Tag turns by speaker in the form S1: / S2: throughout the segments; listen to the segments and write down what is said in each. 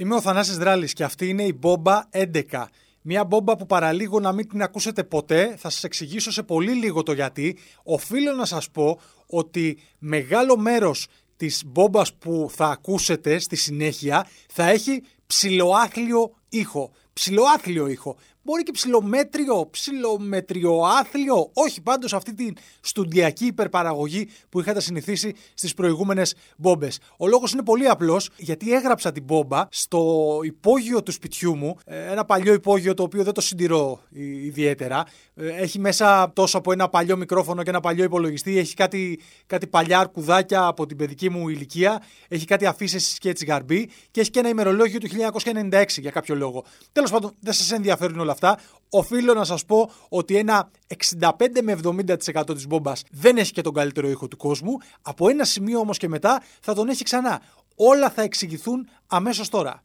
S1: Είμαι ο Θανάσης Δράλης και αυτή είναι η Μπόμπα 11. Μια μπόμπα που παραλίγο να μην την ακούσετε ποτέ, θα σας εξηγήσω σε πολύ λίγο το γιατί. Οφείλω να σας πω ότι μεγάλο μέρος της μπόμπας που θα ακούσετε στη συνέχεια θα έχει ψηλοάθλιο ήχο. Ψηλοάθλιο ήχο. Μπορεί και ψηλομέτριο, ψηλομετριοάθλιο. Όχι πάντως αυτή την στουντιακή υπερπαραγωγή που είχατε συνηθίσει στις προηγούμενες μπόμπες. Ο λόγος είναι πολύ απλός, γιατί έγραψα την μπόμπα στο υπόγειο του σπιτιού μου. Ε, ένα παλιό υπόγειο το οποίο δεν το συντηρώ ιδιαίτερα. Ε, έχει μέσα τόσο από ένα παλιό μικρόφωνο και ένα παλιό υπολογιστή. Έχει κάτι, κάτι παλιά αρκουδάκια από την παιδική μου ηλικία. Έχει κάτι αφήσεις και έτσι γαρμπή. Και έχει και ένα ημερολόγιο του 1996 για κάποιο λόγο. Τέλος πάντων, δεν σας ενδιαφέρουν όλα αυτά, οφείλω να σας πω ότι ένα 65 με 70% της μπόμπας δεν έχει και τον καλύτερο ήχο του κόσμου. Από ένα σημείο όμως και μετά θα τον έχει ξανά. Όλα θα εξηγηθούν αμέσως τώρα.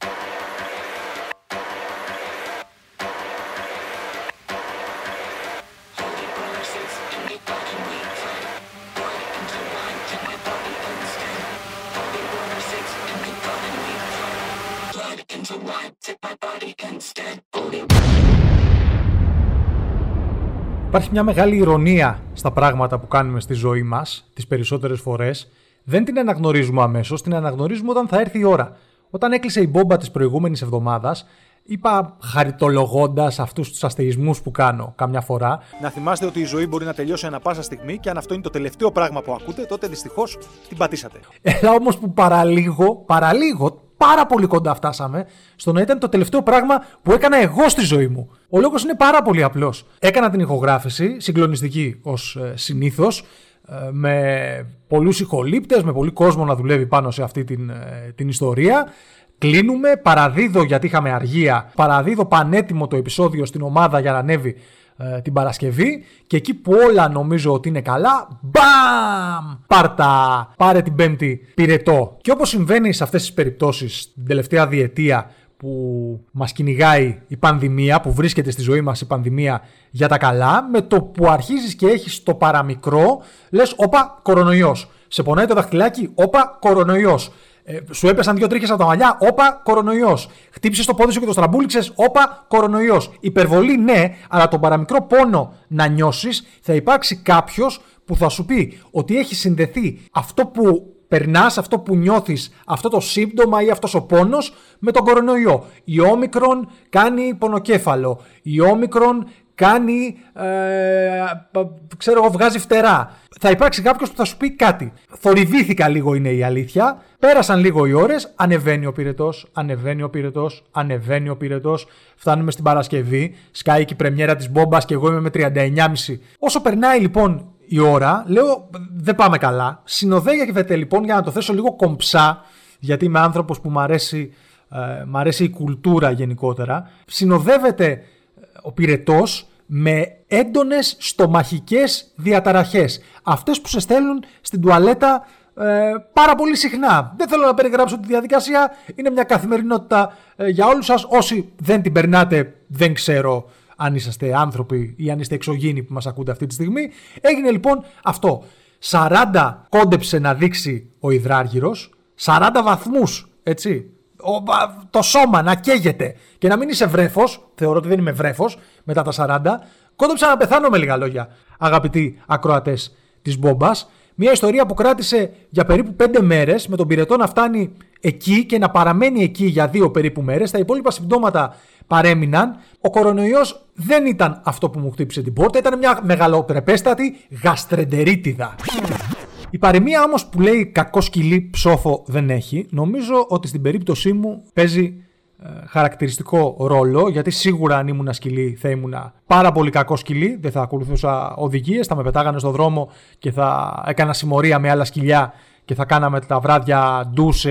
S1: Υπάρχει μια μεγάλη ηρωνία στα πράγματα που κάνουμε στη ζωή μας, τις περισσότερες φορές. Δεν την αναγνωρίζουμε αμέσως, την αναγνωρίζουμε όταν θα έρθει η ώρα. Όταν έκλεισε η μπόμπα της προηγούμενης εβδομάδας, είπα χαριτολογώντας αυτούς τους αστεϊσμούς που κάνω καμιά φορά. Να θυμάστε ότι η ζωή μπορεί να τελειώσει ανα πάσα στιγμή και αν αυτό είναι το τελευταίο πράγμα που ακούτε, τότε δυστυχώς την πατήσατε. Έλα όμως που παραλίγο, παραλίγο, πάρα πολύ κοντά φτάσαμε στο να ήταν το τελευταίο πράγμα που έκανα εγώ στη ζωή μου. Ο λόγος είναι πάρα πολύ απλός. Έκανα την ηχογράφηση, συγκλονιστική ως ε, συνήθως, ε, με πολλούς ηχολήπτες, με πολύ κόσμο να δουλεύει πάνω σε αυτή την, ε, την ιστορία. Κλείνουμε, παραδίδω γιατί είχαμε αργία, παραδίδω πανέτοιμο το επεισόδιο στην ομάδα για να ανέβει ε, την Παρασκευή και εκεί που όλα νομίζω ότι είναι καλά, μπαμ! Πάρτα! Πάρε την Πέμπτη πυρετό. Και όπως συμβαίνει σε αυτές τις περιπτώσεις την τελευταία διετία που μας κυνηγάει η πανδημία, που βρίσκεται στη ζωή μας η πανδημία για τα καλά, με το που αρχίζεις και έχεις το παραμικρό, λες, όπα, κορονοϊός. Σε πονάει το δαχτυλάκι, όπα, κορονοϊός. Ε, σου έπεσαν δύο τρίχες από τα μαλλιά, όπα, κορονοϊός. Χτύπησες το πόδι σου και το στραμπούληξε, όπα, κορονοϊός. Υπερβολή ναι, αλλά τον παραμικρό πόνο να νιώσεις, θα υπάρξει κάποιος που θα σου πει ότι έχει συνδεθεί αυτό που περνάς, αυτό που νιώθεις, αυτό το σύμπτωμα ή αυτός ο πόνος με τον κορονοϊό. Η όμικρον κάνει πονοκέφαλο. Η όμικρον κάνει, ε, ξέρω εγώ, βγάζει φτερά. Θα υπάρξει κάποιος που θα σου πει κάτι. Θορυβήθηκα λίγο είναι η αλήθεια. Πέρασαν λίγο οι ώρες, ανεβαίνει ο πυρετός, ανεβαίνει ο πυρετός, ανεβαίνει ο πυρετός. Φτάνουμε στην Παρασκευή, σκάει και η πρεμιέρα της μπόμπας και εγώ είμαι με 39,5. Όσο περνάει λοιπόν η ώρα, λέω δεν πάμε καλά. Συνοδεύεται λοιπόν για να το θέσω λίγο κομψά, γιατί είμαι άνθρωπος που μου αρέσει, ε, μ αρέσει η κουλτούρα γενικότερα. Συνοδεύεται ο πυρετός με έντονες στομαχικές διαταραχές. Αυτές που σε στέλνουν στην τουαλέτα ε, πάρα πολύ συχνά. Δεν θέλω να περιγράψω τη διαδικασία, είναι μια καθημερινότητα ε, για όλους σας. Όσοι δεν την περνάτε δεν ξέρω αν είσαστε άνθρωποι ή αν είστε εξωγήινοι που μας ακούτε αυτή τη στιγμή. Έγινε λοιπόν αυτό. 40 κόντεψε να δείξει ο υδράργυρος, 40 βαθμούς, έτσι, το σώμα να καίγεται και να μην είσαι βρέφος, θεωρώ ότι δεν είμαι βρέφος μετά τα 40, κόντεψα να πεθάνω με λίγα λόγια, αγαπητοί ακροατές της Μπόμπας. Μια ιστορία που κράτησε για περίπου 5 μέρες, με τον πυρετό να φτάνει εκεί και να παραμένει εκεί για δύο περίπου μέρες. Τα υπόλοιπα συμπτώματα παρέμειναν. Ο κορονοϊός δεν ήταν αυτό που μου χτύπησε την πόρτα, ήταν μια μεγαλοπρεπέστατη γαστρεντερίτιδα. Η παροιμία όμως που λέει κακό σκυλί ψόφο δεν έχει, νομίζω ότι στην περίπτωσή μου παίζει ε, χαρακτηριστικό ρόλο, γιατί σίγουρα αν ήμουν σκυλί θα ήμουν πάρα πολύ κακό σκυλί, δεν θα ακολουθούσα οδηγίες, θα με πετάγανε στο δρόμο και θα έκανα συμμορία με άλλα σκυλιά και θα κάναμε τα βράδια ντου σε,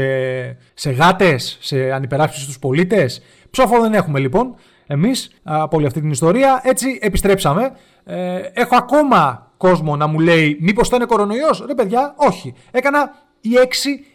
S1: σε γάτες, σε ανυπεράσπισης στους πολίτες. Ψόφο δεν έχουμε λοιπόν εμείς από όλη αυτή την ιστορία. Έτσι επιστρέψαμε. Ε, έχω ακόμα κόσμο να μου λέει μήπως θα είναι κορονοϊός; Ρε παιδιά, όχι. Έκανα ή 6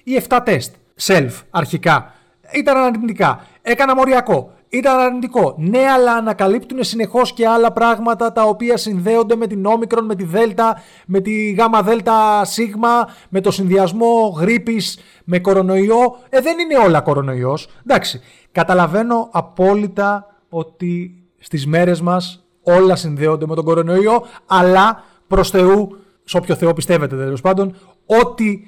S1: ή 7 τεστ. Self, αρχικά. Ήταν αρνητικά. Έκανα μοριακό. ήταν αρνητικό. Ναι, αλλά ανακαλύπτουν συνεχώς και άλλα πράγματα τα οποία συνδέονται με την όμικρον, με τη δέλτα, με τη γάμα δέλτα σίγμα, με το συνδυασμό γρήπης με κορονοϊό. Ε, δεν είναι όλα κορονοϊός. Εντάξει. Καταλαβαίνω απόλυτα ότι στις μέρες μας όλα συνδέονται με τον κορονοϊό, αλλά προς Θεού, σε όποιο Θεό πιστεύετε τέλος πάντων, ό,τι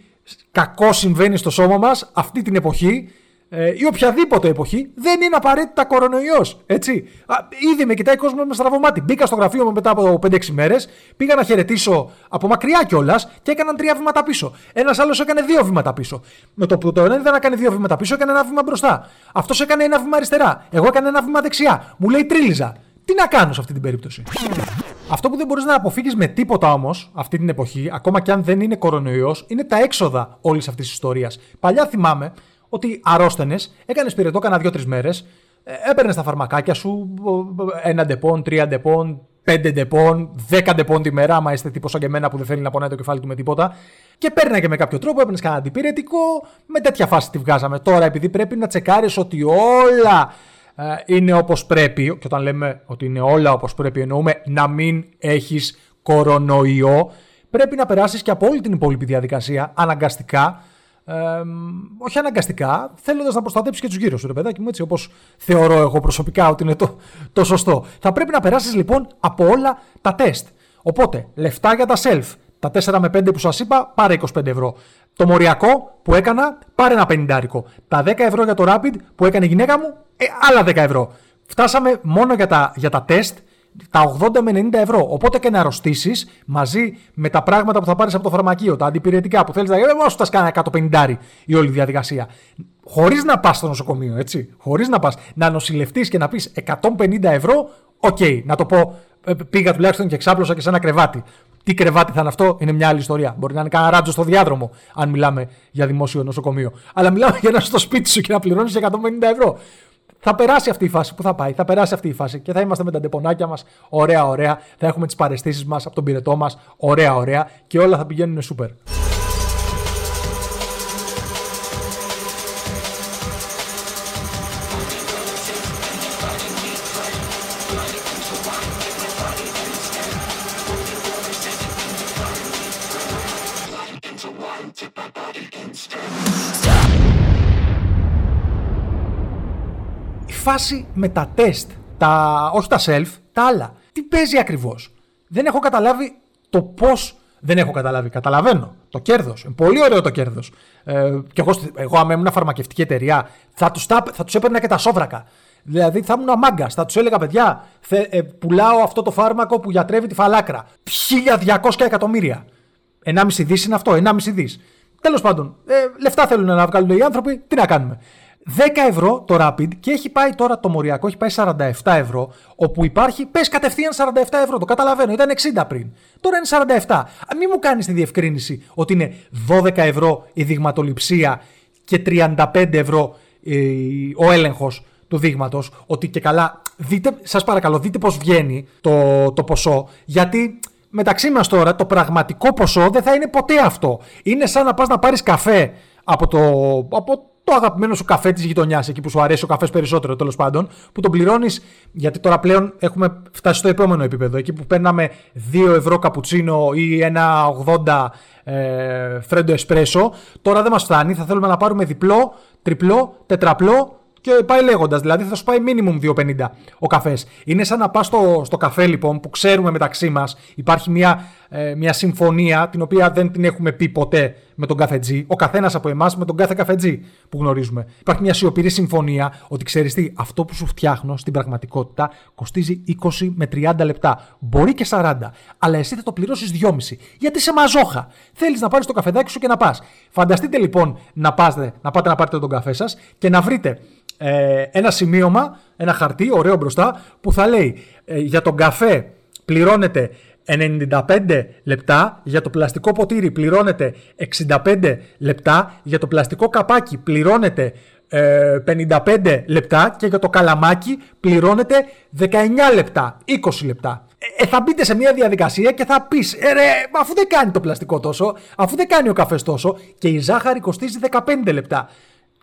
S1: κακό συμβαίνει στο σώμα μας αυτή την εποχή ε, ή οποιαδήποτε εποχή δεν είναι απαραίτητα κορονοϊός. Έτσι. Α, ήδη με κοιτάει κόσμος με στραβωμάτι. Μπήκα στο γραφείο μου μετά από 5-6 μέρες, πήγα να χαιρετήσω από μακριά κιόλας και έκαναν τρία βήματα πίσω. Ένας άλλος έκανε δύο βήματα πίσω. Με το που το ένα δεν έκανε δύο βήματα πίσω, έκανε ένα βήμα μπροστά. Αυτός έκανε ένα βήμα αριστερά. Εγώ έκανα ένα βήμα δεξιά. Μου λέει τρίλιζα. Τι να κάνω σε αυτή την περίπτωση; Αυτό που δεν μπορείς να αποφύγεις με τίποτα όμως αυτή την εποχή, ακόμα κι αν δεν είναι κορονοϊός, είναι τα έξοδα όλης αυτής της ιστορίας. Παλιά θυμάμαι ότι αρρώσταινες, έκανες πυρετό κάνα δύο-τρεις μέρες, ε, έπαιρνες τα φαρμακάκια σου, ένα Depon, τρία Depon, πέντε Depon, δέκα Depon τη μέρα, άμα είστε τύπος σαν και εμένα που δεν θέλει να πονάει το κεφάλι του με τίποτα. Και παίρναγε με κάποιο τρόπο, έπαιρνες κανένα αντιπυρετικό, με τέτοια φάση τη βγάζαμε. Τώρα, επειδή πρέπει να τσεκάρεις ότι όλα ε, είναι όπως πρέπει, και όταν λέμε ότι είναι όλα όπως πρέπει, εννοούμε να μην έχεις κορονοϊό, πρέπει να περάσεις και από όλη την υπόλοιπη διαδικασία αναγκαστικά ε, όχι αναγκαστικά, θέλοντας να προστατέψεις και τους γύρω σου, ρε παιδάκι μου, έτσι όπως θεωρώ εγώ προσωπικά ότι είναι το, το σωστό. Θα πρέπει να περάσεις λοιπόν από όλα τα τεστ. Οπότε, λεφτά για τα self. Τα 4 με 5 που σας είπα, πάρε 25 ευρώ. Το μοριακό που έκανα, πάρε ένα 50. Τα 10 ευρώ για το rapid που έκανε η γυναίκα μου, ε, άλλα 10 ευρώ. Φτάσαμε μόνο για τα, για τα τεστ τα 80 με 90 ευρώ. Οπότε και να αρρωστήσεις μαζί με τα πράγματα που θα πάρεις από το φαρμακείο, τα αντιπηρετικά που θέλεις να γίνει, σου τα κάνει 150 η όλη διαδικασία. Χωρίς να πας στο νοσοκομείο, έτσι. Χωρίς να πας να νοσηλευτείς και να πεις 150 ευρώ, ok, okay, να το πω. Ε, πήγα τουλάχιστον και ξάπλωσα και σε ένα κρεβάτι. Τι κρεβάτι θα είναι αυτό, είναι μια άλλη ιστορία. Μπορεί να είναι κανένα ράτζο στο διάδρομο, αν μιλάμε για δημόσιο νοσοκομείο. Αλλά μιλάμε για να 'σαι στο σπίτι σου και να πληρώνεις 150 ευρώ. Θα περάσει αυτή η φάση. Πού θα πάει, θα περάσει αυτή η φάση και θα είμαστε με τα ντεπονάκια μας. Ωραία, ωραία. Θα έχουμε τις παραισθήσεις μας από τον πυρετό μας. Ωραία, ωραία. Και όλα θα πηγαίνουν σούπερ. Φάση με τα τεστ, τα, όχι τα self, τα άλλα. Τι παίζει ακριβώς; Δεν έχω καταλάβει το πώς. Δεν έχω καταλάβει. Καταλαβαίνω. Το κέρδος. Πολύ ωραίο το κέρδος. Ε, και εγώ, εγώ, άμα ήμουν φαρμακευτική εταιρεία, θα τους θα τους έπαιρνα και τα σόβρακα. Δηλαδή θα ήμουν αμάγκα. Θα τους έλεγα, παιδιά, θε, ε, πουλάω αυτό το φάρμακο που γιατρεύει τη φαλάκρα. 1200 εκατομμύρια. 1,5 δις είναι αυτό, 1,5 δις. Τέλος πάντων, ε, λεφτά θέλουν να βγάλουν οι άνθρωποι, τι να κάνουμε. 10 ευρώ το Rapid και έχει πάει τώρα το μοριακό, έχει πάει 47 ευρώ, όπου υπάρχει, πες κατευθείαν 47 ευρώ, το καταλαβαίνω, ήταν 60 πριν. Τώρα είναι 47. Μην μου κάνεις τη διευκρίνηση ότι είναι 12 ευρώ η δειγματοληψία και 35 ευρώ ε, ο έλεγχος του δείγματος, ότι και καλά, δείτε, σας παρακαλώ, δείτε πώς βγαίνει το, το ποσό, γιατί μεταξύ μας τώρα το πραγματικό ποσό δεν θα είναι ποτέ αυτό. Είναι σαν να πας να πάρεις καφέ από το, από το αγαπημένο σου καφέ της γειτονιάς, εκεί που σου αρέσει ο καφές περισσότερο τέλος πάντων, που τον πληρώνεις. Γιατί τώρα πλέον έχουμε φτάσει στο επόμενο επίπεδο. Εκεί που παίρναμε 2 ευρώ καπουτσίνο ή ένα 80 ε, φρέντο εσπρέσο, τώρα δεν μας φτάνει. Θα θέλουμε να πάρουμε διπλό, τριπλό, τετραπλό και πάει λέγοντας. Δηλαδή θα σου πάει minimum 2,50 ο καφές. Είναι σαν να πας στο, στο καφέ λοιπόν που ξέρουμε μεταξύ μας. Υπάρχει μια, ε, μια συμφωνία την οποία δεν την έχουμε πει ποτέ με τον καφετζή. Ο καθένας από εμάς με τον κάθε καφετζή που γνωρίζουμε. Υπάρχει μια σιωπηρή συμφωνία ότι ξέρεις τι, αυτό που σου φτιάχνω στην πραγματικότητα κοστίζει 20 με 30 λεπτά. Μπορεί και 40. Αλλά εσύ θα το πληρώσεις 2,5. Γιατί σε μαζόχα. Θέλεις να πάρεις το καφεδάκι σου και να πας. Φανταστείτε λοιπόν να, πάτε, να πάτε να πάρετε τον καφέ σας και να βρείτε ε, ένα σημείωμα, ένα χαρτί, ωραίο μπροστά, που θα λέει ε, για τον καφέ πληρώνετε 95 λεπτά, για το πλαστικό ποτήρι πληρώνετε 65 λεπτά, για το πλαστικό καπάκι πληρώνετε 55 ε, λεπτά και για το καλαμάκι πληρώνετε 19 λεπτά, 20 λεπτά. Ε, θα μπείτε σε μια διαδικασία και θα πεις ε, ρε, αφού δεν κάνει το πλαστικό τόσο, αφού δεν κάνει ο καφές τόσο και η ζάχαρη κοστίζει 15 λεπτά.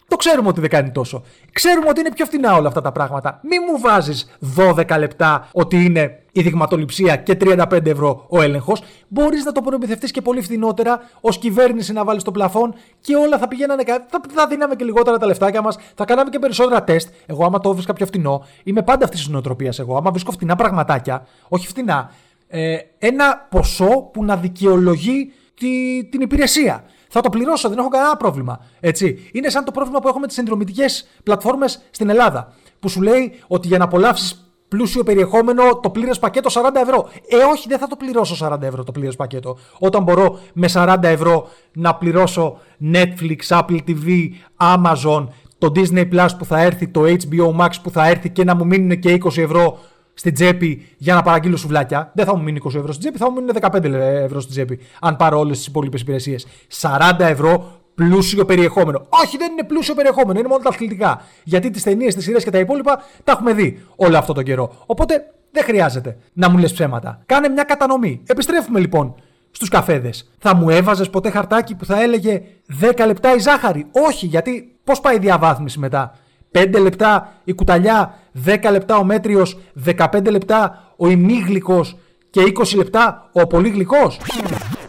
S1: Το ξέρουμε ότι δεν κάνει τόσο. Ξέρουμε ότι είναι πιο φθηνά όλα αυτά τα πράγματα. Μη μου βάζεις 12 λεπτά ότι είναι η δειγματοληψία και 35 ευρώ ο έλεγχος. Μπορείς να το προμηθευτείς και πολύ φθηνότερα ως κυβέρνηση να βάλεις το πλαφόν και όλα θα πηγαίνανε. Θα, θα δίναμε και λιγότερα τα λεφτάκια μας, θα κάναμε και περισσότερα τεστ. Εγώ, άμα το βρίσκα πιο φθηνό, είμαι πάντα αυτής της νοοτροπίας. Εγώ, άμα βρίσκω φθηνά πραγματάκια, όχι φθηνά, ε, ένα ποσό που να δικαιολογεί τη, την υπηρεσία. Θα το πληρώσω, δεν έχω κανένα πρόβλημα. Έτσι. Είναι σαν το πρόβλημα που έχουμε τις συνδρομητικές πλατφόρμες στην Ελλάδα. Που σου λέει ότι για να απολαύσεις πλούσιο περιεχόμενο το πλήρες πακέτο 40 ευρώ. Ε, όχι, δεν θα το πληρώσω 40 ευρώ το πλήρες πακέτο. Όταν μπορώ με 40 ευρώ να πληρώσω Netflix, Apple TV, Amazon, το Disney Plus που θα έρθει, το HBO Max που θα έρθει και να μου μείνουν και 20 ευρώ στην τσέπη για να παραγγείλω σουβλάκια. Δεν θα μου μείνει 20 ευρώ στην τσέπη, θα μου μείνει 15 ευρώ στην τσέπη. Αν πάρω όλες τις υπόλοιπες υπηρεσίες. 40 ευρώ πλούσιο περιεχόμενο. Όχι, δεν είναι πλούσιο περιεχόμενο, είναι μόνο τα αθλητικά. Γιατί τις ταινίες, τις σειρές και τα υπόλοιπα τα έχουμε δει όλο αυτό τον καιρό. Οπότε δεν χρειάζεται να μου λες ψέματα. Κάνε μια κατανομή. Επιστρέφουμε λοιπόν στους καφέδες. Θα μου έβαζες ποτέ χαρτάκι που θα έλεγε 10 λεπτά η ζάχαρη. Όχι, γιατί πώς πάει η διαβάθμιση μετά; 5 λεπτά η κουταλιά, 10 λεπτά ο μέτριος, 15 λεπτά ο ημίγλικος και 20 λεπτά ο πολύ γλυκός.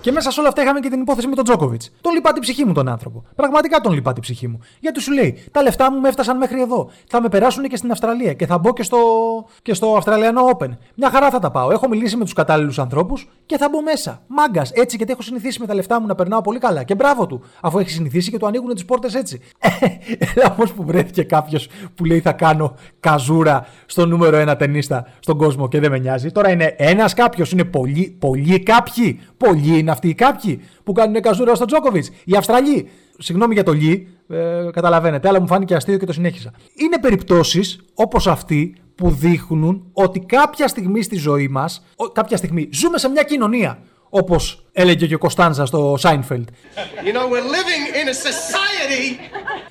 S1: Και μέσα σε όλα αυτά είχαμε και την υπόθεση με τον Τζόκοβιτς. Τον λυπά την ψυχή μου τον άνθρωπο. Πραγματικά τον λυπά την ψυχή μου. Γιατί σου λέει, τα λεφτά μου με έφτασαν μέχρι εδώ. Θα με περάσουν και στην Αυστραλία και θα μπω και στο, και στο Αυστραλιανό Open. Μια χαρά θα τα πάω. Έχω μιλήσει με τους κατάλληλους ανθρώπους και θα μπω μέσα. Μάγκας, έτσι γιατί έχω συνηθίσει με τα λεφτά μου να περνάω πολύ καλά. Και μπράβο του, αφού έχει συνηθίσει και του ανοίγουν τις πόρτες έτσι. Έλα όμως που βρέθηκε κάποιος που λέει θα κάνω καζούρα στο νούμερο ένα ταινίστα στον κόσμο και δεν με νοιάζει. Τώρα είναι ένας κάποιος, είναι πολλοί, πολλοί κάποιοι. Πολλοί είναι αυτοί οι κάποιοι που κάνουν καζούρα στον Τζόκοβιτς. Οι Αυστραλοί. Συγγνώμη για το λι, ε, καταλαβαίνετε, αλλά μου φάνηκε αστείο και το συνέχισα. Είναι περιπτώσεις όπως αυτή που δείχνουν ότι κάποια στιγμή στη ζωή μας, κάποια στιγμή ζούμε σε μια κοινωνία. Όπως έλεγε και ο Κωνσταντζα στο Σάινφελντ. You know, we're living in a society.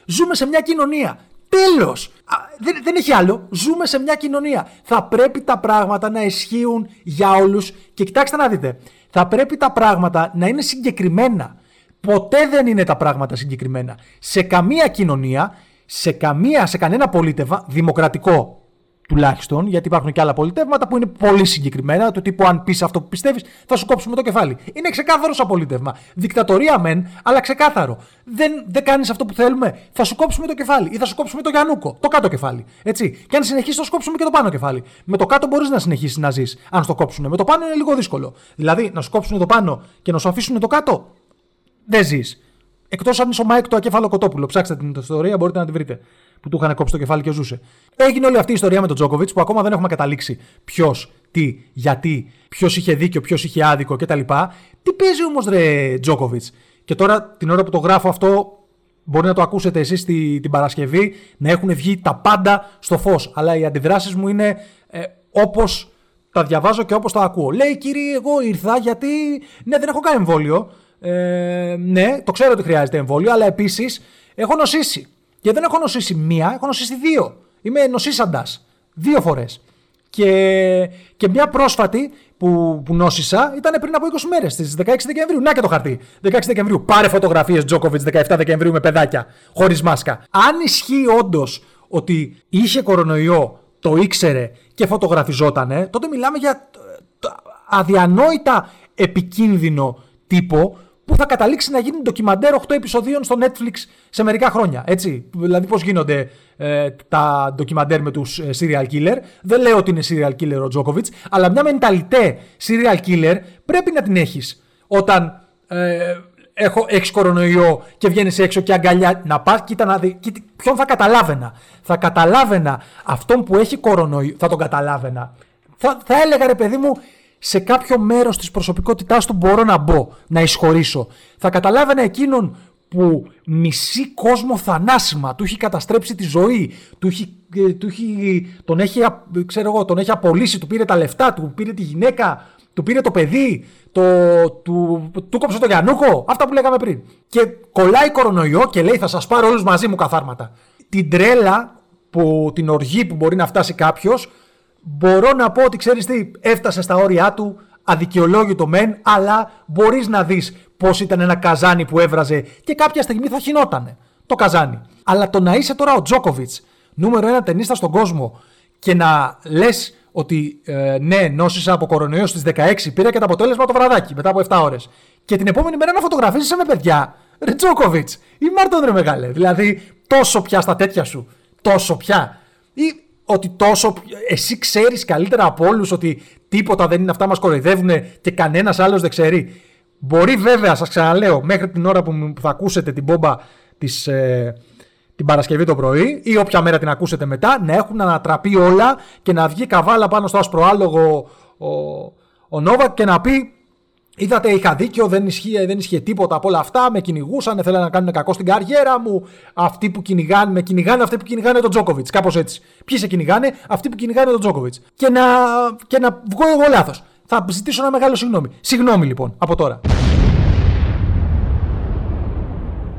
S1: Ζούμε σε μια κοινωνία. Τέλος! Δεν, δεν έχει άλλο. Ζούμε σε μια κοινωνία. Θα πρέπει τα πράγματα να ισχύουν για όλους. Και κοιτάξτε να δείτε. Θα πρέπει τα πράγματα να είναι συγκεκριμένα. Ποτέ δεν είναι τα πράγματα συγκεκριμένα. Σε καμία κοινωνία, σε, καμία, σε κανένα πολίτευμα, δημοκρατικό τουλάχιστον, γιατί υπάρχουν και άλλα πολιτεύματα που είναι πολύ συγκεκριμένα, του τύπου αν πεις αυτό που πιστεύεις, θα σου κόψουμε το κεφάλι. Είναι ξεκάθαρο σαν πολίτευμα. Δικτατορία μεν, αλλά ξεκάθαρο. Δεν, δεν κάνεις αυτό που θέλουμε, θα σου κόψουμε το κεφάλι ή θα σου κόψουμε το Γιανούκο, το κάτω κεφάλι. Έτσι. Και αν συνεχίσεις, θα σου κόψουμε και το πάνω κεφάλι. Με το κάτω μπορείς να συνεχίσεις να ζεις, αν στο κόψουν. Με το πάνω είναι λίγο δύσκολο. Δηλαδή, να σου κόψουν το πάνω και να σου αφήσουν το κάτω, δεν ζεις. Εκτός αν είσαι ο Μάικ το ακέφαλο κοτόπουλο. Ψάξτε την ιστορία, μπορείτε να τη βρείτε που του είχαν κόψει το κεφάλι και ζούσε. Έγινε όλη αυτή η ιστορία με τον Τζόκοβιτς που ακόμα δεν έχουμε καταλήξει ποιος, τι, γιατί, ποιος είχε δίκιο, ποιος είχε άδικο κτλ. Τι παίζει όμως ρε Τζόκοβιτς; Και τώρα την ώρα που το γράφω αυτό μπορεί να το ακούσετε εσείς την Παρασκευή να έχουν βγει τα πάντα στο φως. Αλλά οι αντιδράσεις μου είναι ε, όπως τα διαβάζω και όπως τα ακούω. Λέει κύριε εγώ ήρθα γιατί ναι δεν έχω κάνει εμβόλιο. Ε, ναι το ξέρω ότι χρειάζεται εμβόλιο αλλά επίσης έχω νοσήσει. Και δεν έχω νοσήσει μία, έχω νοσήσει δύο. Είμαι νοσήσαντας. Δύο φορές. Και, και μια πρόσφατη που, που νόσησα ήταν πριν από 20 μέρες, στις 16 Δεκεμβρίου. Να και το χαρτί. 16 Δεκεμβρίου. Πάρε φωτογραφίες Τζόκοβιτ 17 Δεκεμβρίου με παιδάκια. Χωρίς μάσκα. Αν ισχύει όντως ότι είχε κορονοϊό, το ήξερε και φωτογραφιζότανε, τότε μιλάμε για αδιανόητα επικίνδυνο τύπο που θα καταλήξει να γίνει ντοκιμαντέρ 8 επεισοδίων στο Netflix σε μερικά χρόνια. Έτσι. Δηλαδή, πώς γίνονται ε, τα ντοκιμαντέρ με τους ε, serial killer. Δεν λέω ότι είναι serial killer ο Τζόκοβιτ, αλλά μια μενταλιτέ serial killer πρέπει να την έχεις όταν ε, έχω, έχεις κορονοϊό και βγαίνεις έξω και αγκαλιά να πας, κοίτα να δει, κοίτα, ποιον θα καταλάβαινα. Θα καταλάβαινα αυτόν που έχει κορονοϊό, θα τον καταλάβαινα. Θα, θα έλεγα ρε παιδί μου, σε κάποιο μέρος της προσωπικότητάς του μπορώ να μπω, να εισχωρήσω. Θα καταλάβαινα εκείνον που μισή κόσμο θανάσιμα, του έχει καταστρέψει τη ζωή, του έχει, ε, του έχει, τον, έχει, ξέρω εγώ, τον έχει απολύσει, του πήρε τα λεφτά, του πήρε τη γυναίκα, του πήρε το παιδί, το, του, του κόψε το Γιαννούκο, αυτά που λέγαμε πριν. Και κολλάει κορονοϊό και λέει θα σας πάρω όλους μαζί μου καθάρματα. Την τρέλα, που, την οργή που μπορεί να φτάσει κάποιος, μπορώ να πω ότι ξέρεις τι, έφτασε στα όρια του, αδικαιολόγητο μεν, αλλά μπορείς να δεις πώς ήταν ένα καζάνι που έβραζε και κάποια στιγμή θα χινότανε. το καζάνι. Αλλά το να είσαι τώρα ο Τζόκοβιτς, νούμερο ένα ταινίστα στον κόσμο, και να λες ότι ε, ναι, νόσησα από κορονοϊός στις 16, πήρα και το αποτέλεσμα το βραδάκι μετά από 7 ώρες. Και την επόμενη μέρα να φωτογραφίζει με παιδιά. Ρε Τζόκοβιτς, ή Μάρτον ρε μεγάλε. Δηλαδή, τόσο πια στα τέτοια σου. Τόσο πια. Ή ότι τόσο. Εσύ ξέρεις καλύτερα από όλους ότι τίποτα δεν είναι αυτά, μας κοροϊδεύουν και κανένας άλλος δεν ξέρει. Μπορεί βέβαια, σας ξαναλέω, μέχρι την ώρα που θα ακούσετε την μπόμπα της, ε, την Παρασκευή το πρωί ή όποια μέρα την ακούσετε μετά, να έχουν ανατραπεί όλα και να βγει καβάλα πάνω στο άσπρο άλογο ο, ο Νόβακ και να πει Είδατε, είχα δίκιο, δεν ισχύει, δεν ισχύει τίποτα από όλα αυτά. Με κυνηγούσαν, θέλανε να κάνουν κακό στην καριέρα μου. Αυτοί που κυνηγάνε, με κυνηγάνε αυτοί που κυνηγάνε τον Τζόκοβιτς. Κάπως έτσι. Ποιοι σε κυνηγάνε, αυτοί που κυνηγάνε τον Τζόκοβιτς. Και να, και να βγω εγώ λάθος. Θα ζητήσω ένα μεγάλο συγγνώμη. Συγγνώμη λοιπόν, από τώρα.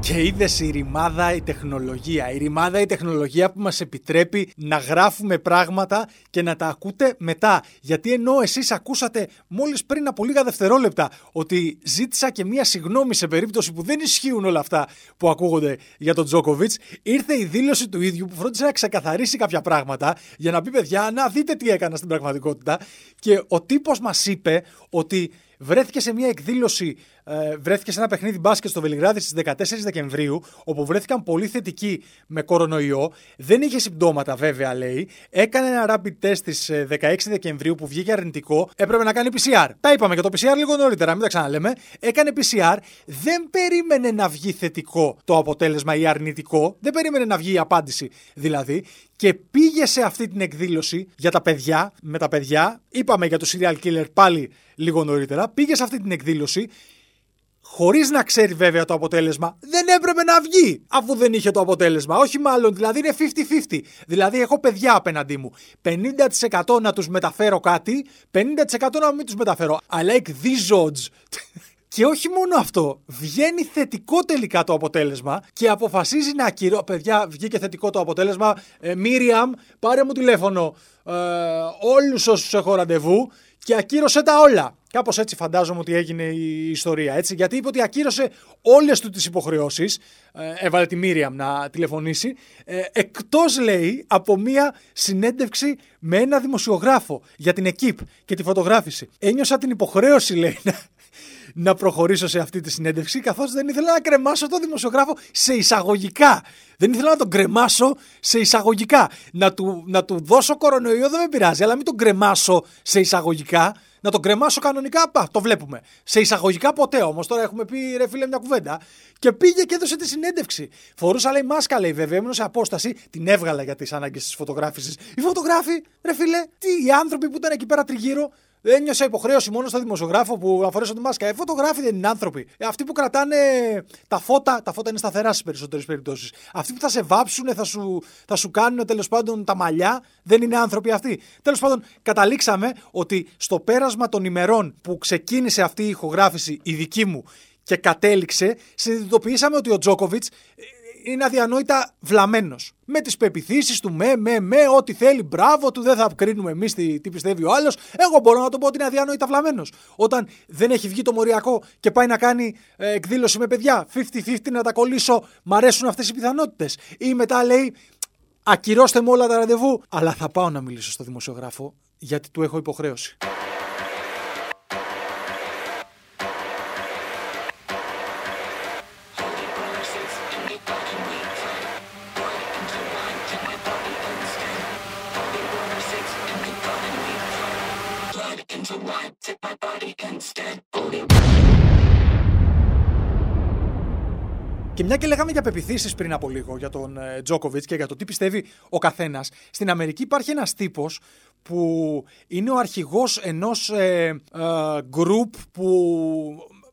S1: Και είδες η ρημάδα η τεχνολογία. Η ρημάδα η τεχνολογία που μας επιτρέπει να γράφουμε πράγματα και να τα ακούτε μετά. Γιατί ενώ εσείς ακούσατε μόλις πριν από λίγα δευτερόλεπτα ότι ζήτησα και μία συγνώμη σε περίπτωση που δεν ισχύουν όλα αυτά που ακούγονται για τον Τζόκοβιτς, ήρθε η δήλωση του ίδιου που φρόντισε να ξεκαθαρίσει κάποια πράγματα για να πει παιδιά, να δείτε τι έκανα στην πραγματικότητα. Και ο τύπος μας είπε ότι βρέθηκε σε μια εκδήλωση, ε, βρέθηκε σε ένα παιχνίδι μπάσκετ στο Βελιγράδι στις 14 Δεκεμβρίου, όπου βρέθηκαν πολύ θετικοί με κορονοϊό. Δεν είχε συμπτώματα, βέβαια, λέει. Έκανε ένα rapid test στις 16 ε, Δεκεμβρίου που βγήκε αρνητικό. Έπρεπε να κάνει PCR. Τα είπαμε και το PCR λίγο νωρίτερα, μην τα ξαναλέμε. Έκανε PCR. Δεν περίμενε να βγει θετικό το αποτέλεσμα ή αρνητικό. Δεν περίμενε να βγει η απάντηση δηλαδή. Και πήγε σε αυτή την εκδήλωση για τα παιδιά, με τα παιδιά. Είπαμε για το serial killer πάλι λίγο νωρίτερα, πήγε σε αυτή την εκδήλωση χωρίς να ξέρει βέβαια το αποτέλεσμα, δεν έπρεπε να βγει αφού δεν είχε το αποτέλεσμα. Όχι μάλλον, δηλαδή είναι 50-50. Δηλαδή έχω παιδιά απέναντί μου. 50% να τους μεταφέρω κάτι, 50% να μην τους μεταφέρω. I like these odds. Και όχι μόνο αυτό, βγαίνει θετικό τελικά το αποτέλεσμα και αποφασίζει να ακυρώσει. Παιδιά, βγήκε θετικό το αποτέλεσμα. Ε, Μίριαμ, πάρε μου τηλέφωνο ε, όλους όσους έχω ραντεβού και ακύρωσε τα όλα. Κάπως έτσι φαντάζομαι ότι έγινε η ιστορία. Έτσι, γιατί είπε ότι ακύρωσε όλες του τις υποχρεώσεις. Ε, έβαλε τη Μίριαμ να τηλεφωνήσει. Ε, Εκτός, λέει, από μία συνέντευξη με ένα δημοσιογράφο για την ΕΚΙΠ και τη φωτογράφηση. Ένιωσα την υποχρέωση, λέει, να, να προχωρήσω σε αυτή τη συνέντευξη, καθώς δεν ήθελα να κρεμάσω τον δημοσιογράφο σε εισαγωγικά. Δεν ήθελα να τον κρεμάσω σε εισαγωγικά. Να του, να του δώσω κορονοϊό δεν με πειράζει, αλλά μην τον κρεμάσω σε εισαγωγικά. Να τον κρεμάσω κανονικά, πα, το βλέπουμε. Σε εισαγωγικά ποτέ όμως. Τώρα έχουμε πει ρε φίλε μια κουβέντα. Και πήγε και έδωσε τη συνέντευξη. Φορούσα λέει μάσκα, λέει βέβαια, έμεινε σε απόσταση. Την έβγαλα για τις ανάγκες της φωτογράφησης. Οι φωτογράφοι, ρε φίλε, τι οι άνθρωποι που ήταν εκεί πέρα τριγύρω, δεν νιώσα υποχρέωση μόνο στο δημοσιογράφο που να φορέσω τη μάσκα. Ε, φωτογράφοι δεν είναι άνθρωποι. Ε, αυτοί που κρατάνε τα φώτα, τα φώτα είναι σταθερά στι περισσότερες περιπτώσεις. Αυτοί που θα σε βάψουν, θα σου, θα σου κάνουν τέλος πάντων τα μαλλιά, δεν είναι άνθρωποι αυτοί. Τέλος πάντων, καταλήξαμε ότι στο πέρασμα των ημερών που ξεκίνησε αυτή η ηχογράφηση, η δική μου, και κατέληξε, συνειδητοποιήσαμε ότι ο Τζόκοβιτς είναι αδιανόητα βλαμμένος. Με τις πεπιθήσεις του, με, με, με, ό,τι θέλει, μπράβο του, δεν θα κρίνουμε εμείς τι, τι πιστεύει ο άλλος. Εγώ μπορώ να το πω ότι είναι αδιανόητα βλαμμένος. Όταν δεν έχει βγει το μοριακό και πάει να κάνει ε, εκδήλωση με παιδιά, 50-50 να τα κολλήσω, μ' αρέσουν αυτές οι πιθανότητες. Ή μετά λέει, ακυρώστε μου όλα τα ραντεβού, αλλά θα πάω να μιλήσω στο δημοσιογράφο γιατί του έχω υποχρέωση. Και μια και λέγαμε για πεπιθήσεις πριν από λίγο για τον Τζόκοβιτ και για το τι πιστεύει ο καθένας, στην Αμερική υπάρχει ένας τύπος που είναι ο αρχηγός ενός ε, ε, group που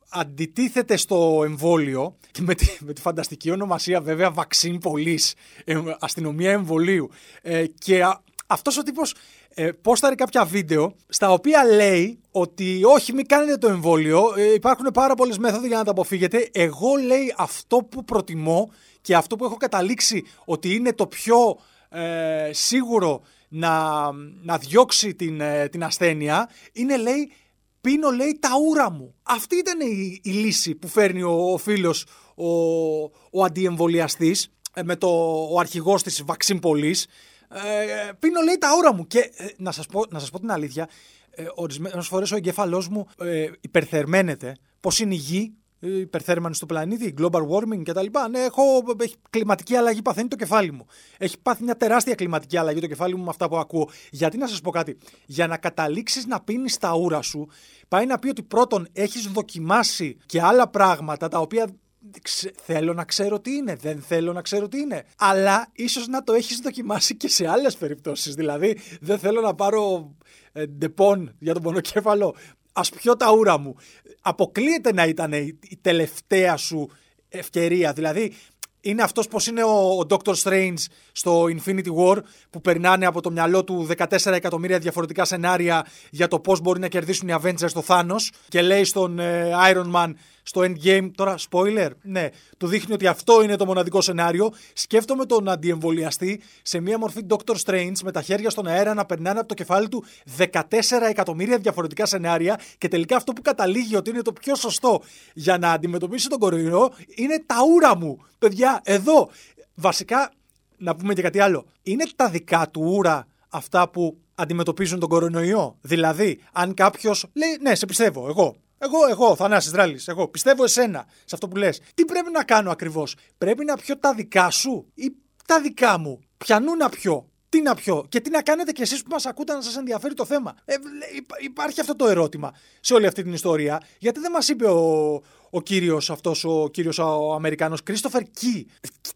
S1: αντιτίθεται στο εμβόλιο και με τη, με τη φανταστική ονομασία βέβαια Vaccine Police, ε, αστυνομία εμβολίου. Ε, και αυτός ο τύπος ε, πόσταρε κάποια βίντεο στα οποία λέει ότι όχι μην κάνετε το εμβόλιο, ε, υπάρχουν πάρα πολλές μέθοδοι για να τα αποφύγετε. Εγώ λέει αυτό που προτιμώ και αυτό που έχω καταλήξει ότι είναι το πιο ε, σίγουρο να, να διώξει την, ε, την ασθένεια είναι λέει πίνω λέει τα ούρα μου. Αυτή ήταν η, η λύση που φέρνει ο, ο φίλος ο, ο αντιεμβολιαστής ε, με το, ο αρχηγός της Vaccine Police. Ε, πίνω λέει τα ώρα μου και ε, να, σας πω, να σας πω την αλήθεια, ε, ορισμένες φορές ο εγκέφαλός μου ε, υπερθερμαίνεται. Πώς είναι η γη, η υπερθέρμανση του πλανήτη, global warming κτλ. Ναι, έχω, έχει κλιματική αλλαγή, παθαίνει το κεφάλι μου. Έχει πάθει μια τεράστια κλιματική αλλαγή το κεφάλι μου με αυτά που ακούω. Γιατί να σας πω κάτι, για να καταλήξεις να πίνεις τα ούρα σου, πάει να πει ότι πρώτον έχεις δοκιμάσει και άλλα πράγματα τα οποία θέλω να ξέρω τι είναι, δεν θέλω να ξέρω τι είναι. Αλλά ίσως να το έχεις δοκιμάσει και σε άλλες περιπτώσεις. Δηλαδή, δεν θέλω να πάρω ε, Depon για τον πονοκέφαλο ας πιω τα ούρα μου. Αποκλείεται να ήταν η τελευταία σου ευκαιρία. Δηλαδή, είναι αυτός πώ είναι ο, ο Doctor Strange στο Infinity War, που περνάνε από το μυαλό του 14 εκατομμύρια διαφορετικά σενάρια για το πώς μπορεί να κερδίσουν οι Avengers στο Thanos και λέει στον ε, Iron Man στο Endgame, τώρα spoiler, ναι, του δείχνει ότι αυτό είναι το μοναδικό σενάριο. Σκέφτομαι τον αντιεμβολιαστή σε μια μορφή Doctor Strange με τα χέρια στον αέρα να περνάνε από το κεφάλι του 14 εκατομμύρια διαφορετικά σενάρια και τελικά αυτό που καταλήγει ότι είναι το πιο σωστό για να αντιμετωπίσει τον κορονοϊό είναι τα ούρα μου. Παιδιά, εδώ, βασικά, να πούμε και κάτι άλλο, είναι τα δικά του ούρα αυτά που αντιμετωπίζουν τον κορονοϊό. Δηλαδή, αν κάποιος λέει, ναι, σε πιστεύω, εγώ, εγώ, εγώ, Θανάσης Δράλης, εγώ πιστεύω εσένα σε αυτό που λες. Τι πρέπει να κάνω ακριβώς; Πρέπει να πιω τα δικά σου ή τα δικά μου; Πιανού να πιω. Τι να πιω; Και τι να κάνετε κι εσείς που μας ακούτε να σας ενδιαφέρει το θέμα; Ε, υπάρχει αυτό το ερώτημα σε όλη αυτή την ιστορία. Γιατί δεν μας είπε ο, ο κύριος αυτός, ο κύριος ο Αμερικάνος, Κρίστοφερ Κι.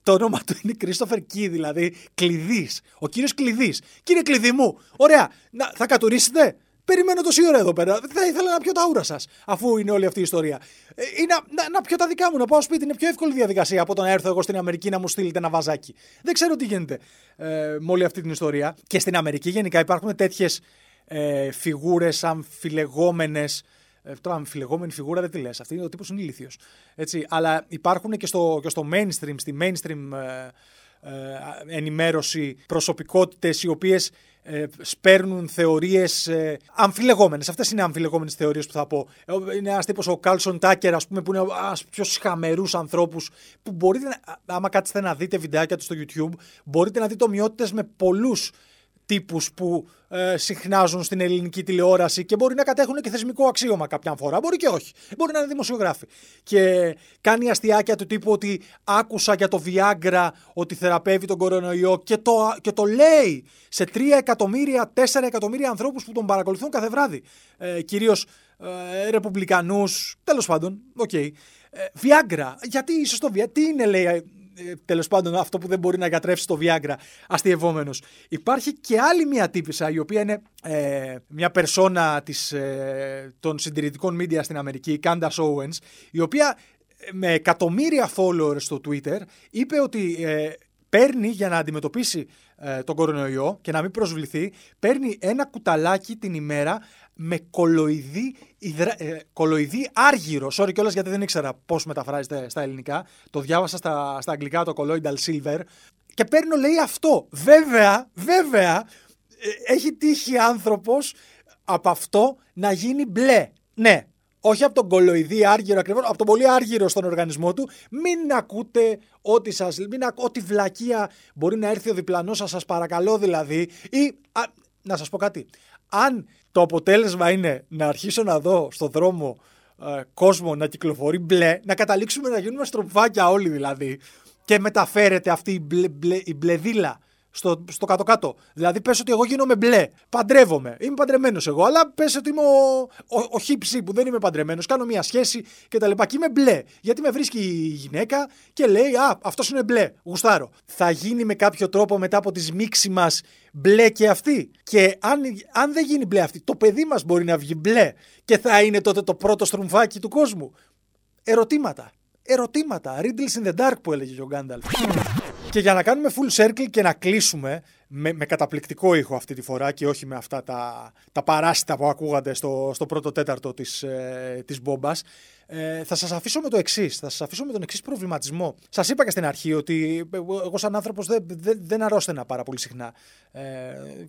S1: Το όνομα του είναι Κρίστοφερ Κι, δηλαδή κλειδής. Ο κύριος κλειδής. Κύριε κλειδί μου, ωραία, να, θα κατουρίσετε; Περιμένω τόση ώρα εδώ πέρα. Θα ήθελα να πιω τα ούρα σας, αφού είναι όλη αυτή η ιστορία. Ε, ή να, να, να πιω τα δικά μου, να πάω σπίτι. Είναι πιο εύκολη διαδικασία από το να έρθω εγώ στην Αμερική να μου στείλετε ένα βαζάκι. Δεν ξέρω τι γίνεται ε, με όλη αυτή την ιστορία. Και στην Αμερική γενικά υπάρχουν τέτοιες ε, φιγούρες αμφιλεγόμενες. Ε, τώρα, αμφιλεγόμενη φιγούρα δεν τη λες. Αυτή είναι ο τύπος είναι ηλίθιος. Αλλά υπάρχουν και στο, και στο mainstream, στη mainstream ε, ε, ενημέρωση προσωπικότητες οι οποίες ε, σπέρνουν θεωρίες ε, αμφιλεγόμενες. Αυτές είναι αμφιλεγόμενες θεωρίες που θα πω. Ε, είναι ένας τύπος ο Κάλσον Τάκερ, ας πούμε, που είναι ένας πιο σχαμερούς ανθρώπους που μπορείτε, άμα κάτσετε να δείτε βιντεάκια του στο YouTube, μπορείτε να δείτε ομοιότητες με πολλούς τύπους που ε, συχνάζουν στην ελληνική τηλεόραση και μπορεί να κατέχουν και θεσμικό αξίωμα κάποια φορά. Μπορεί και όχι. Μπορεί να είναι δημοσιογράφοι. Και κάνει αστειάκια του τύπου ότι άκουσα για το Viagra ότι θεραπεύει τον κορονοϊό και το, και το λέει σε 3 εκατομμύρια, 4 εκατομμύρια ανθρώπους που τον παρακολουθούν κάθε βράδυ. Ε, κυρίως ε, ρεπουμπλικανούς, τέλος πάντων, ok. Okay. Ε, Viagra, γιατί ίσως το Viagra, τι είναι λέει ε, τέλος πάντων αυτό που δεν μπορεί να κατρέψει το Viagra αστειευόμενος. Υπάρχει και άλλη μια τύπησα η οποία είναι ε, μια περσόνα της, ε, των συντηρητικών media στην Αμερική, η Candace Owens, η οποία ε, με εκατομμύρια followers στο Twitter είπε ότι παίρνει για να αντιμετωπίσει τον κορονοϊό και να μην προσβληθεί, παίρνει ένα κουταλάκι την ημέρα με κολοειδή, υδρα... ε, κολοειδή άργυρο. Sorry κιόλας γιατί δεν ήξερα πώς μεταφράζεται στα ελληνικά. Το διάβασα στα, στα αγγλικά το colloidal silver. Και παίρνω λέει αυτό. Βέβαια, βέβαια, ε, έχει τύχει άνθρωπος από αυτό να γίνει μπλε. Ναι, όχι από τον κολοειδή άργυρο ακριβώς, από τον πολύ άργυρο στον οργανισμό του. Μην ακούτε ό,τι σας, μην ακ... ό,τι βλακεία μπορεί να έρθει ο διπλανός σας, σας παρακαλώ δηλαδή. Ή, να σας πω κάτι, αν το αποτέλεσμα είναι να αρχίσω να δω στο δρόμο ε, κόσμο να κυκλοφορεί μπλε, να καταλήξουμε να γίνουμε στροφάκια όλοι δηλαδή και μεταφέρεται αυτή η, μπλε, μπλε, η μπλεδίλα στο, στο κάτω-κάτω. Δηλαδή, πες ότι εγώ γίνομαι μπλε. Παντρεύομαι. Είμαι παντρεμένος εγώ. Αλλά πες ότι είμαι ο, ο, ο χύψη που δεν είμαι παντρεμένος. Κάνω μια σχέση και τα λοιπά. Και είμαι μπλε. Γιατί με βρίσκει η γυναίκα και λέει Α, αυτός είναι μπλε. Γουστάρω. Θα γίνει με κάποιο τρόπο μετά από τις μίξεις μας μπλε και αυτή; Και αν, αν δεν γίνει μπλε αυτή, το παιδί μας μπορεί να βγει μπλε και θα είναι τότε το πρώτο στρουμφάκι του κόσμου; Ερωτήματα. Ερωτήματα. Riddles in the dark που έλεγε ο Γκάνταλφ. Και για να κάνουμε full circle και να κλείσουμε με, με καταπληκτικό ήχο αυτή τη φορά και όχι με αυτά τα, τα παράσιτα που ακούγατε στο, στο πρώτο τέταρτο της, ε, της μπόμπας, ε, θα σας αφήσω με το εξής. Θα σας αφήσω με τον εξής προβληματισμό. Σας είπα και στην αρχή ότι εγώ, εγώ σαν άνθρωπος δεν, δεν, δεν αρρώστηνα πάρα πολύ συχνά. Ε,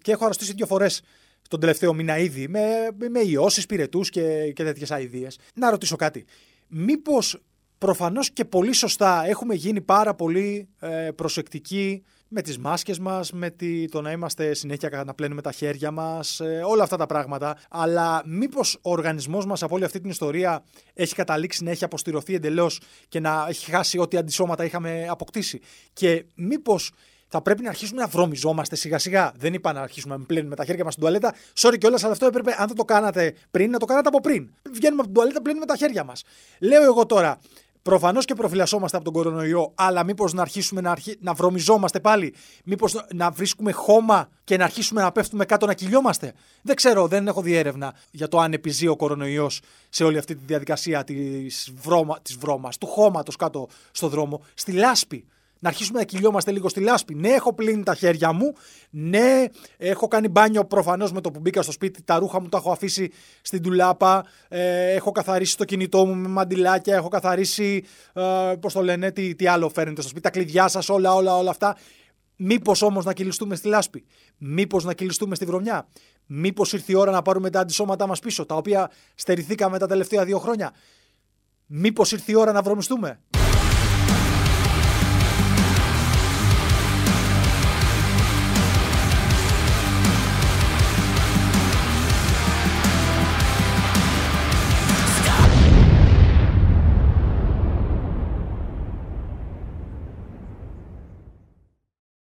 S1: και έχω αρρωστήσει δύο φορές τον τελευταίο μήνα ήδη με, με ιώσεις, πυρετούς και, και τέτοιες αηδίες. Να ρωτήσω κάτι. Μήπως προφανώς και πολύ σωστά έχουμε γίνει πάρα πολύ ε, προσεκτικοί με τις μάσκες μας, με τη, το να είμαστε συνέχεια να πλένουμε τα χέρια μας, ε, όλα αυτά τα πράγματα. Αλλά μήπως ο οργανισμός μας από όλη αυτή την ιστορία έχει καταλήξει να έχει αποστηρωθεί εντελώς και να έχει χάσει ό,τι αντισώματα είχαμε αποκτήσει. Και μήπως θα πρέπει να αρχίσουμε να βρωμιζόμαστε σιγά σιγά. Δεν είπα να αρχίσουμε να πλένουμε τα χέρια μας στην τουαλέτα. Sorry κιόλας, αλλά αυτό έπρεπε, αν δεν το κάνατε πριν, να το κάνατε από πριν. Βγαίνουμε από την τουαλέτα, πλένουμε τα χέρια μας. Λέω εγώ τώρα, Προφανώς και προφυλασσόμαστε από τον κορονοϊό, αλλά μήπως να αρχίσουμε να, αρχι... να βρωμιζόμαστε πάλι; Μήπως να βρίσκουμε χώμα και να αρχίσουμε να πέφτουμε κάτω να κυλιόμαστε; Δεν ξέρω, δεν έχω δει έρευνα για το αν επιζεί ο κορονοϊός σε όλη αυτή τη διαδικασία της βρώμα, της βρώμας, του χώματος κάτω στο δρόμο, στη λάσπη να αρχίσουμε να κυλιόμαστε λίγο στη λάσπη. Ναι, έχω πλύνει τα χέρια μου. Ναι, έχω κάνει μπάνιο προφανώς με το που μπήκα στο σπίτι. Τα ρούχα μου τα έχω αφήσει στην τουλάπα. Ε, έχω καθαρίσει το κινητό μου με μαντιλάκια. Έχω καθαρίσει. Ε, Πώς το λένε, τι, τι άλλο φέρνετε στο σπίτι. Τα κλειδιά σας, όλα, όλα, όλα αυτά. Μήπως όμως να κυλιστούμε στη λάσπη; Μήπως να κυλιστούμε στη βρωμιά; Μήπως ήρθε η ώρα να πάρουμε τα αντισώματά μας πίσω, τα οποία στερηθήκαμε τα τελευταία δύο χρόνια; Μήπως ήρθε η ώρα να βρωμιστούμε;